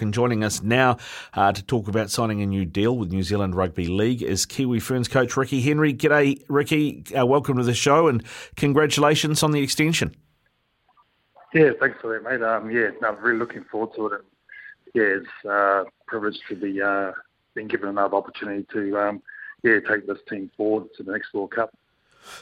And joining us now uh, to talk about signing a new deal with New Zealand Rugby League is Kiwi Ferns coach Ricky Henry. G'day, Ricky. Uh, welcome to the show and congratulations on the extension. Yeah, thanks for that, mate. Um, yeah, no, I'm really looking forward to it. And yeah, it's uh, privileged to be uh, being given another opportunity to um, yeah take this team forward to the next World Cup.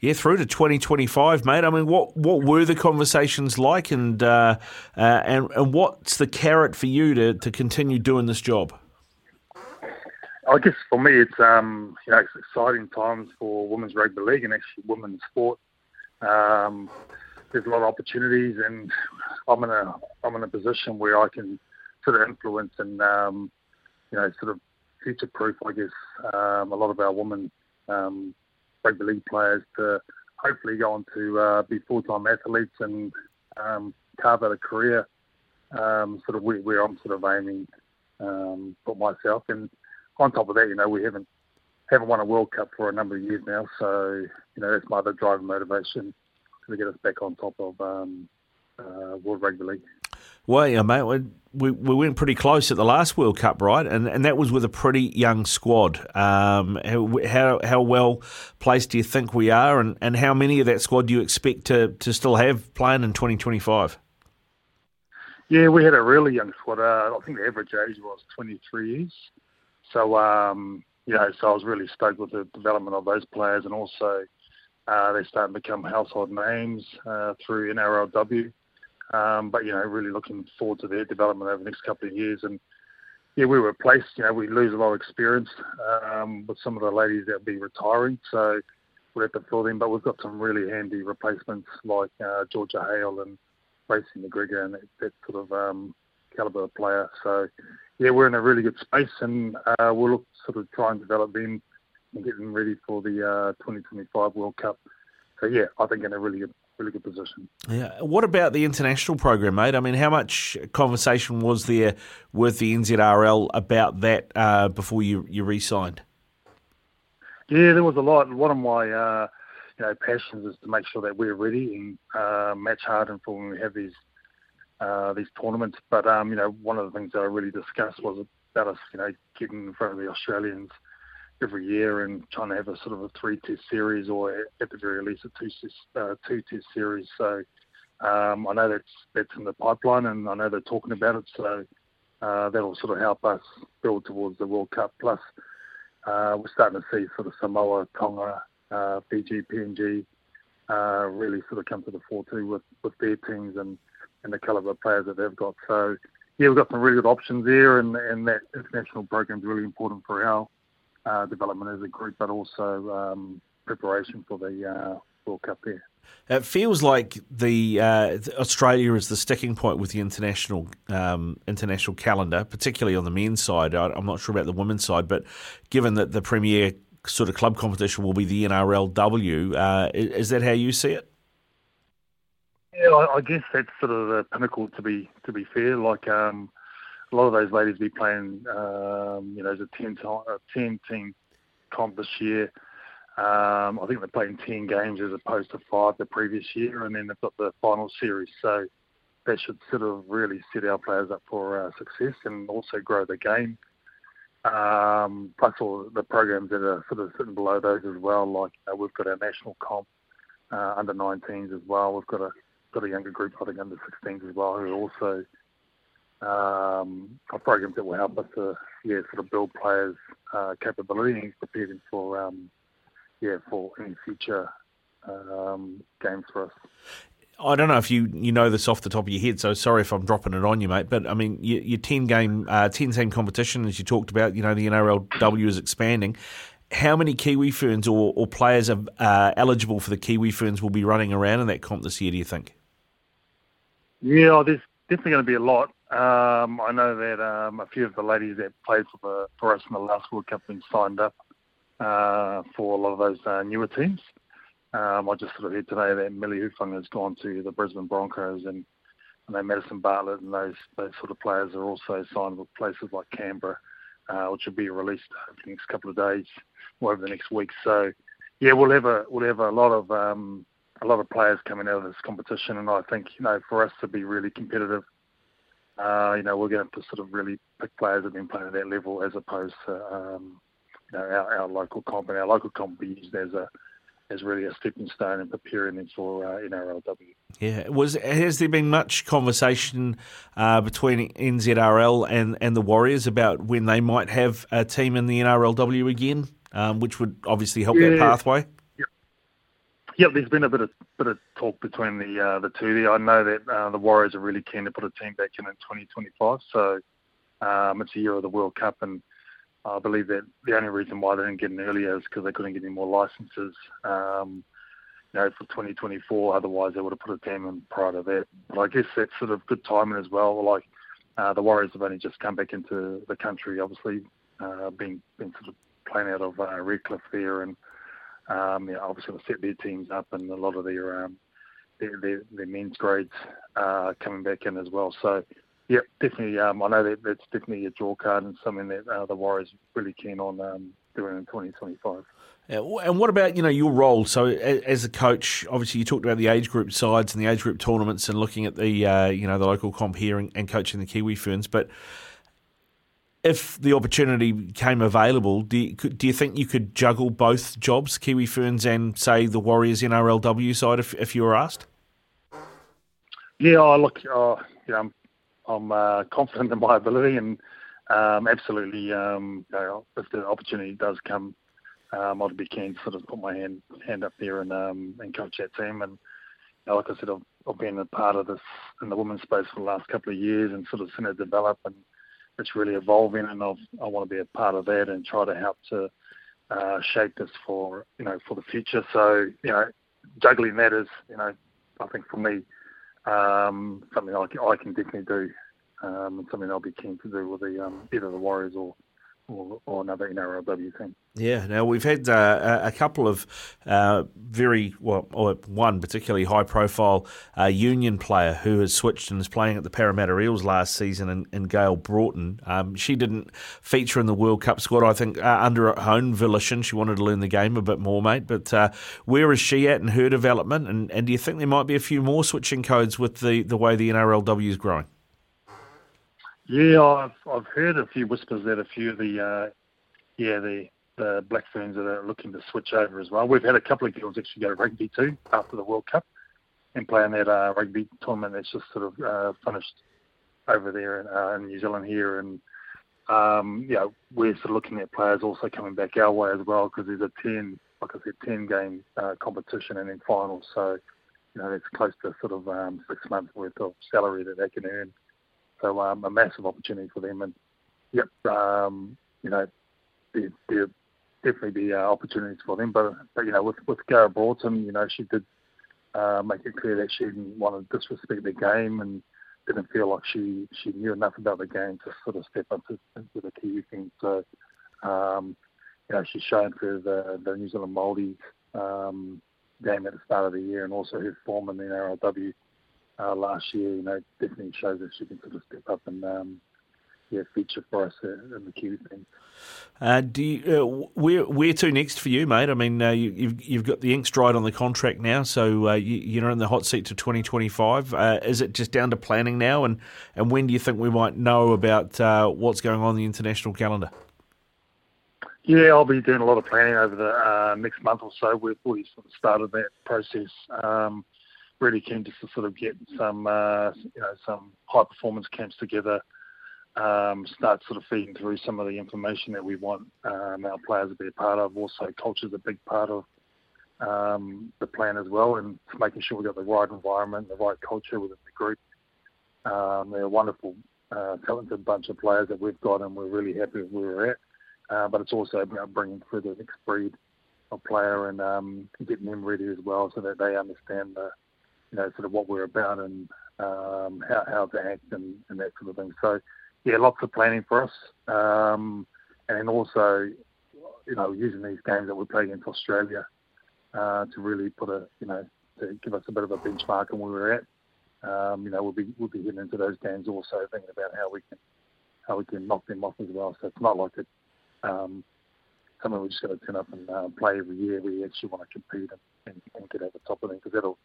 Yeah, through to 2025, mate. I mean, what what were the conversations like, and uh, uh, and and what's the carrot for you to, to continue doing this job? I guess for me, it's um, you know it's exciting times for women's rugby league and actually women's sport. Um, there's a lot of opportunities, and I'm in a I'm in a position where I can sort of influence and um, you know sort of future proof, I guess, um, a lot of our women um, rugby league players to hopefully go on to uh, be full-time athletes and um, carve out a career. Um, sort of where, where, I'm sort of aiming um, for myself. And on top of that, you know, we haven't haven't won a World Cup for a number of years now, so you know that's my other driving motivation to get us back on top of um, uh, World Rugby League. Well, yeah, mate, we, we went pretty close at the last World Cup, right? And and that was with a pretty young squad. Um, how how well placed do you think we are, and, and how many of that squad do you expect to, to still have playing in 2025? Yeah, we had a really young squad. Uh, I think the average age was 23 years. So, um, you know, so I was really stoked with the development of those players, and also uh, they're starting to become household names uh, through NRLW. Um, but you know, really looking forward to their development over the next couple of years. And yeah, we were placed. You know, we lose a lot of experience um, with some of the ladies that'll be retiring, so we have to fill them. But we've got some really handy replacements like uh, Georgia Hale and Racy McGregor and that, that sort of um, caliber of player. So yeah, we're in a really good space, and uh, we'll look sort of try and develop them and get them ready for the uh, 2025 World Cup. So yeah, I think in a really good really good position. Yeah. What about the international program, mate? I mean, how much conversation was there with the NZRL about that uh, before you you re-signed? Yeah, there was a lot. One of my uh, you know passions is to make sure that we're ready and uh, match hardened for when we have these uh, these tournaments. But um, you know, one of the things that I really discussed was about us, you know, getting in front of the Australians every year and trying to have a sort of a three test series or at the very least a two test, uh, two test series. So um, I know that's that's in the pipeline and I know they're talking about it. So uh, that'll sort of help us build towards the World Cup. Plus, uh, we're starting to see sort of Samoa, Tonga, uh, Fiji, PNG uh, really sort of come to the fore too with, with their teams and, and the caliber of players that they've got. So yeah, we've got some really good options there, and, and that international program is really important for our uh, development as a group, but also um, preparation for the uh, World Cup there. It feels like the uh, Australia is the sticking point with the international um, international calendar, particularly on the men's side. I, am not sure about the women's side, but given that the premier sort of club competition will be the NRLW, uh, is that how you see it? Yeah, I, I guess that's sort of the pinnacle. To be to be fair, like um, a lot of those ladies be playing, um, you know, as a 10, a 10 team comp this year. Um, I think they're playing 10 games as opposed to five the previous year, and then they've got the final series. So that should sort of really set our players up for uh, success and also grow the game. Um, plus all the programs that are sort of sitting below those as well, like uh, we've got our national comp uh, under 19s as well. We've got a got a younger group, I think under 16s as well, who are also um, programs that will help us to yeah sort of build players' uh, capability and prepare them for um, yeah for any future um, games for us. I don't know if you, you know this off the top of your head, so sorry if I'm dropping it on you, mate. But I mean, your, your ten game, uh, ten team competition, as you talked about, you know, the NRLW is expanding. How many Kiwi Ferns or, or players are uh, eligible for the Kiwi Ferns will be running around in that comp this year? Do you think? Yeah, there's definitely going to be a lot. Um, I know that um, a few of the ladies that played for the for us in the last World Cup have been signed up uh, for a lot of those uh, newer teams. Um, I just sort of heard today that Mele Hufanga has gone to the Brisbane Broncos, and I know Madison Bartlett and those those sort of players are also signed with places like Canberra, uh, which will be released over the next couple of days or over the next week. So, yeah, we'll have a we'll have a lot of um, a lot of players coming out of this competition, and I think you know for us to be really competitive uh, you know, we're going to sort of really pick players that have been playing at that level as opposed to, um, you know, our, our local comp. And our local comp we used as a as really a stepping stone and preparing them for uh, NRLW. Yeah, was has there been much conversation uh, between NZRL and, and the Warriors about when they might have a team in the NRLW again, um, which would obviously help yeah. that pathway? Yeah, there's been a bit of bit of talk between the uh, the two there. I know that uh, the Warriors are really keen to put a team back in in 2025. So um, it's a year of the World Cup, and I believe that the only reason why they didn't get in earlier is because they couldn't get any more licenses. Um, you know, for 2024. Otherwise, they would have put a team in prior to that. But I guess that's sort of good timing as well. Like uh, the Warriors have only just come back into the country, obviously, uh, being been sort of playing out of uh, Redcliffe there and um, obviously we'll set their teams up and a lot of their um, their, their, their men's grades are coming back in as well. So, yeah, definitely. Um, I know that that's definitely a draw card and something that uh, the Warriors really keen on um, doing in 2025. And what about you know your role? So as a coach, obviously you talked about the age group sides and the age group tournaments and looking at the uh, you know the local comp here and, and coaching the Kiwi Ferns, but if the opportunity came available, do you, do you think you could juggle both jobs, Kiwi Ferns and say the Warriors NRLW side, if, if you were asked? Yeah, I look, uh, I'm, I'm uh, confident in my ability, and um, absolutely, um, you know, if the opportunity does come, um, I'd be keen to sort of put my hand hand up there and um, and coach that team. And you know, like I said, I've, I've been a part of this in the women's space for the last couple of years, and sort of seen it develop and it's really evolving, and I've, I want to be a part of that and try to help to uh, shape this for you know for the future. So you know, juggling that is you know, I think for me, um, something I can, I can definitely do, um, and something I'll be keen to do with the um, either the Warriors or or, another NRLW team. Yeah, now we've had uh, a couple of uh, very, well, or one particularly high profile uh, union player who has switched and is playing at the Parramatta Eels last season, and, and Gayle Broughton. Um, she didn't feature in the World Cup squad, I think, uh, under her own volition. She wanted to learn the game a bit more, mate. But uh, where is she at in her development? And, and do you think there might be a few more switching codes with the, the way the NRLW is growing? Yeah, I've I've heard a few whispers that a few of the uh, yeah the the Black Ferns that are looking to switch over as well. We've had a couple of girls actually go to rugby too after the World Cup and play in that uh, rugby tournament that's just sort of uh, finished over there in, uh, in New Zealand here. And um, yeah, we're sort of looking at players also coming back our way as well because there's a ten, like I said, ten game uh, competition and then finals. So you know that's close to sort of um, six months worth of salary that they can earn so um, a massive opportunity for them, and yep, um, you know, there, there definitely be uh, opportunities for them. But but you know, with with Gayle Broughton, you know, she did uh, make it clear that she didn't want to disrespect the game and didn't feel like she she knew enough about the game to sort of step into, into the Kiwi thing. So um, you know, she's shown through the the New Zealand Māoris um, game at the start of the year, and also her form in the NRLW uh, last year, you know, definitely shows that she can sort of step up and um, yeah, feature for us uh, in the Kiwi team. Uh, do you, uh, where where to next for you, mate? I mean, uh, you, have you've, you've got the ink dried on the contract now, so uh, you, are in the hot seat to 2025. Uh, is it just down to planning now, and, and when do you think we might know about uh, what's going on in the international calendar? Yeah, I'll be doing a lot of planning over the next month or so. We've already sort of started that process. Um, really keen just to sort of get some uh, you know some high performance camps together. Um, start sort of feeding through some of the information that we want um, our players to be a part of. Also, culture is a big part of um, the plan as well, and making sure we've got the right environment, the right culture within the group. Um, they're a wonderful, uh, talented bunch of players that we've got, and we're really happy with where we're at. Uh, but it's also about bringing through the next breed of player and um, getting them ready as well, so that they understand the you know, sort of what we're about and um, how, how to act and, and that sort of thing. So, yeah, lots of planning for us. Um, and also, you know, using these games that we're playing against Australia uh, to really put a, you know, to give us a bit of a benchmark on where we're at. Um, you know, we'll be we'll be getting into those games also, thinking about how we can how we can knock them off as well. So it's not like it um, something we're just got to turn up and uh, play every year. We actually want to compete and, and, and get over the top of them because that'll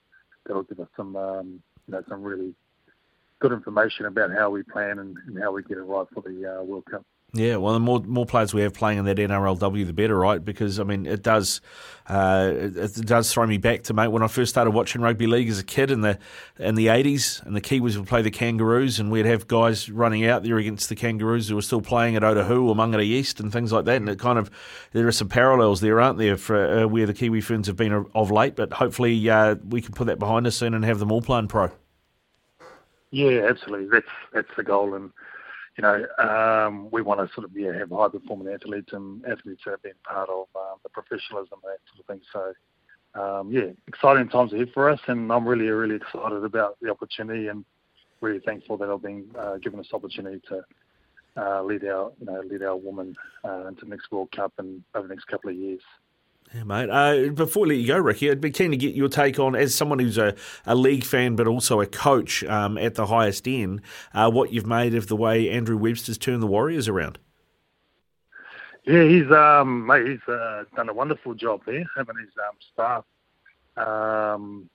that'll give us some um, you know some really good information about how we plan and, and how we get it right for the uh, World Cup. Yeah, well, the more more players we have playing in that NRLW, the better, right? Because I mean, it does uh, it, it, does throw me back to mate when I first started watching rugby league as a kid in the in the eighties, and the Kiwis would play the Kangaroos, and we'd have guys running out there against the Kangaroos who were still playing at Otahuhu or Mangere East and things like that. And it kind of there are some parallels there, aren't there, for uh, where the Kiwi Ferns have been of late? But hopefully, uh, we can put that behind us soon and have them all playing pro. Yeah, absolutely. That's that's the goal, and you know, um, we want to sort of yeah, have high performing athletes and athletes that have been part of um, the professionalism and that sort of thing. So, um, yeah, exciting times ahead for us, and I'm really, really excited about the opportunity and really thankful that I've been uh, given this opportunity to uh, lead our, you know, lead our women uh, into the next World Cup and over the next couple of years. Yeah, mate. Uh, before we let you go, Ricky, I'd be keen to get your take on, as someone who's a, a league fan but also a coach um, at the highest end, uh, what you've made of the way Andrew Webster's turned the Warriors around. Yeah, he's um, mate. He's uh, done a wonderful job there, having his um, staff. Um,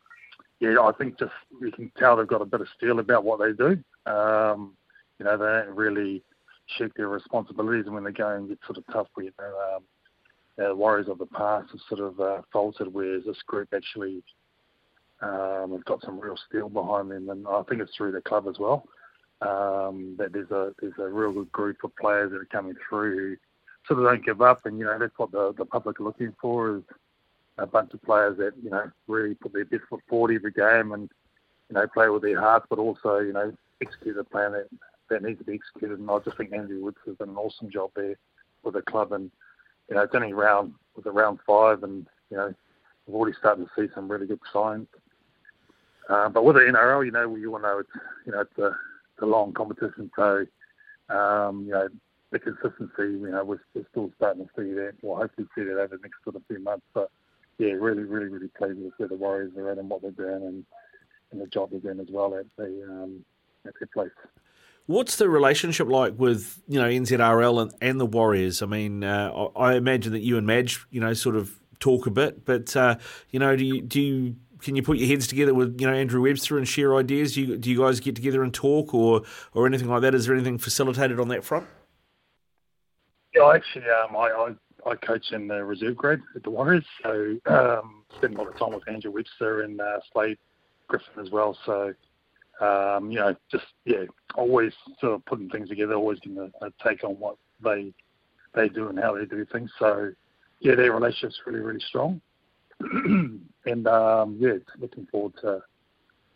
yeah, I think just you can tell they've got a bit of steel about what they do. Um, you know, they don't really shirk their responsibilities, when they go and get sort of tough, you know, um, uh, Warriors of the past have sort of uh, faltered, whereas this group actually um, have got some real steel behind them, and I think it's through the club as well. Um, that there's a there's a real good group of players that are coming through who sort of don't give up, and you know that's what the the public are looking for is a bunch of players that you know really put their best foot forward every game and you know play with their hearts, but also you know execute the plan that that needs to be executed. And I just think Andrew Woods has done an awesome job there with the club and you know, it's only round with a round five, and you know, we're already starting to see some really good signs. Uh, but with the NRL, you know, you to know it's you know it's a, it's a long competition, so um, you know the consistency, you know, we're, we're still starting to see that. We'll hopefully see that over the next sort of few months. But yeah, really, really, really pleased with where the Warriors are at and what they're doing and, and the job they're doing as well at the um, at their place. What's the relationship like with you know NZRL and, and the Warriors? I mean, uh, I imagine that you and Madge, you know, sort of talk a bit, but uh, you know, do you do you can you put your heads together with you know Andrew Webster and share ideas? Do you, do you guys get together and talk or or anything like that? Is there anything facilitated on that front? Yeah, actually, um, I, I, I coach in the reserve grade at the Warriors, so um, spend a lot of time with Andrew Webster and uh, Slade Griffin as well. So um, you know, just yeah, always sort of putting things together, always getting a, a take on what they they do and how they do things. So yeah, their relationship's really really strong, and um, yeah, looking forward to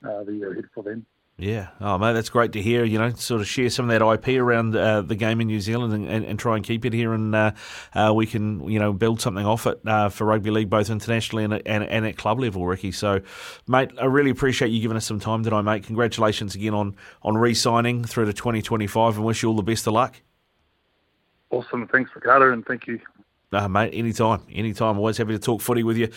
uh, the year ahead for them. Yeah, oh mate, that's great to hear. You know, sort of share some of that IP around uh, the game in New Zealand and, and, and, try and keep it here, and uh, uh, we can you know build something off it uh, for rugby league, both internationally and, and, and at club level, Ricky. So, mate, I really appreciate you giving us some time today, mate. Congratulations again on on re-signing through to 2025, and wish you all the best of luck. Awesome, thanks, Ricardo, and thank you uh, mate, anytime, anytime. Always happy to talk footy with you.